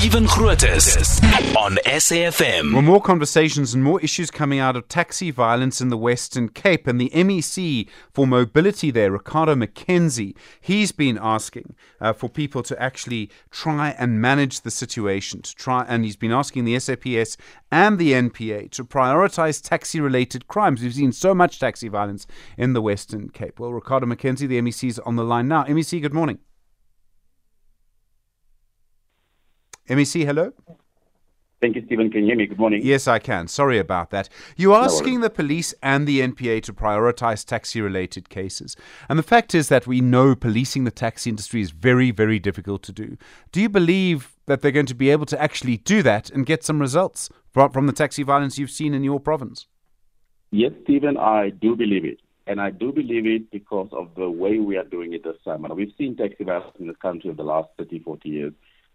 Stephen Grootes on SAFM. Well, more conversations and more issues coming out of taxi violence in the Western Cape. And the MEC for mobility there, Ricardo Mackenzie, he's been asking uh, for people to actually try and manage the situation. To try, and he's been asking the SAPS and the NPA to prioritize taxi-related crimes. We've seen so much taxi violence in the Western Cape. Well, Ricardo Mackenzie, the MEC, is on the line now. MEC, good morning. MEC, hello. Thank you, Stephen. Can you hear me? Good morning. Yes, I can. Sorry about that. You're asking no the police and the NPA to prioritize taxi related cases. And the fact is that we know policing the taxi industry is very, very difficult to do. Do you believe that they're going to be able to actually do that and get some results from the taxi violence you've seen in your province? Yes, Stephen, I do believe it. And I do believe it because of the way we are doing it this time. And we've seen taxi violence in this country over the last 30, 40 years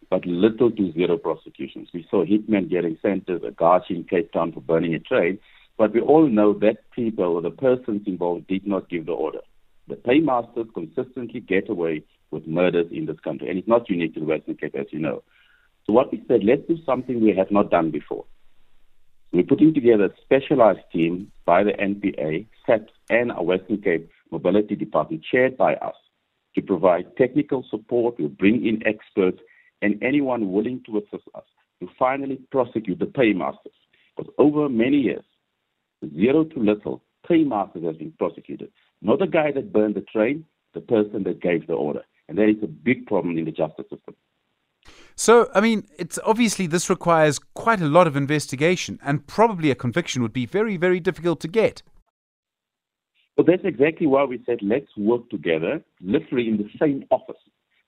but little to zero prosecutions. We saw hitmen getting sentenced, a guard in Cape Town for burning a train, but we all know that people or the persons involved did not give the order. The paymasters consistently get away with murders in this country, and it's not unique to the Western Cape, as you know. So what we said, let's do something we have not done before. We're putting together a specialized team by the NPA, SAPS, and our Western Cape Mobility Department, chaired by us, to provide technical support. We'll bring in experts and anyone willing to assist us to finally prosecute the paymasters. Because over many years, zero to little, paymasters have been prosecuted. Not the guy that burned the train, the person that gave the order. And that is a big problem in the justice system. So, I mean, it's obviously this requires quite a lot of investigation, and probably a conviction would be very, very difficult to get. Well, that's exactly why we said let's work together, literally in the same office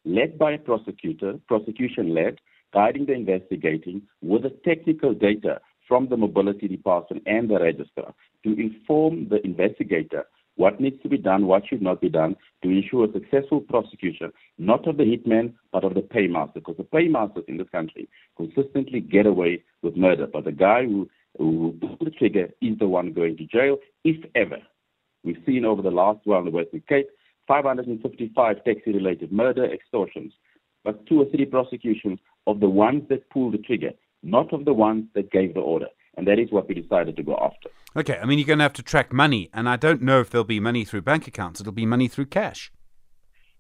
led by a prosecutor, prosecution led, guiding the investigating with the technical data from the mobility department and the registrar to inform the investigator what needs to be done, what should not be done to ensure a successful prosecution, not of the hitman, but of the paymaster. Because the paymasters in this country consistently get away with murder, but the guy who, who pulls the trigger is the one going to jail, if ever. We've seen over the last in the Western Cape 555 taxi-related murder extortions, but two or three prosecutions of the ones that pulled the trigger, not of the ones that gave the order. And that is what we decided to go after. Okay, I mean, you're going to have to track money, and I don't know if there'll be money through bank accounts. It'll be money through cash.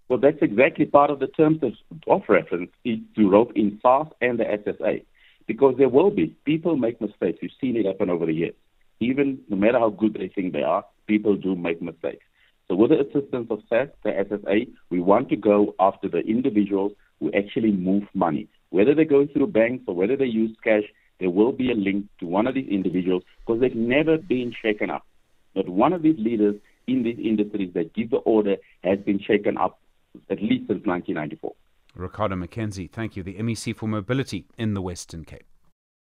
Well, that's exactly part of the terms of, of reference is to rope in SARS and the SSA. Because there will be, people make mistakes. We've seen it happen over the years. Even no matter how good they think they are, people do make mistakes. So with the assistance of SARS, the SSA, we want to go after the individuals who actually move money. Whether they go through banks or whether they use cash, there will be a link to one of these individuals because they've never been shaken up. But one of these leaders in these industries that give the order has been shaken up at least since 1994. Ricardo Mackenzie, thank you. The MEC for Mobility in the Western Cape.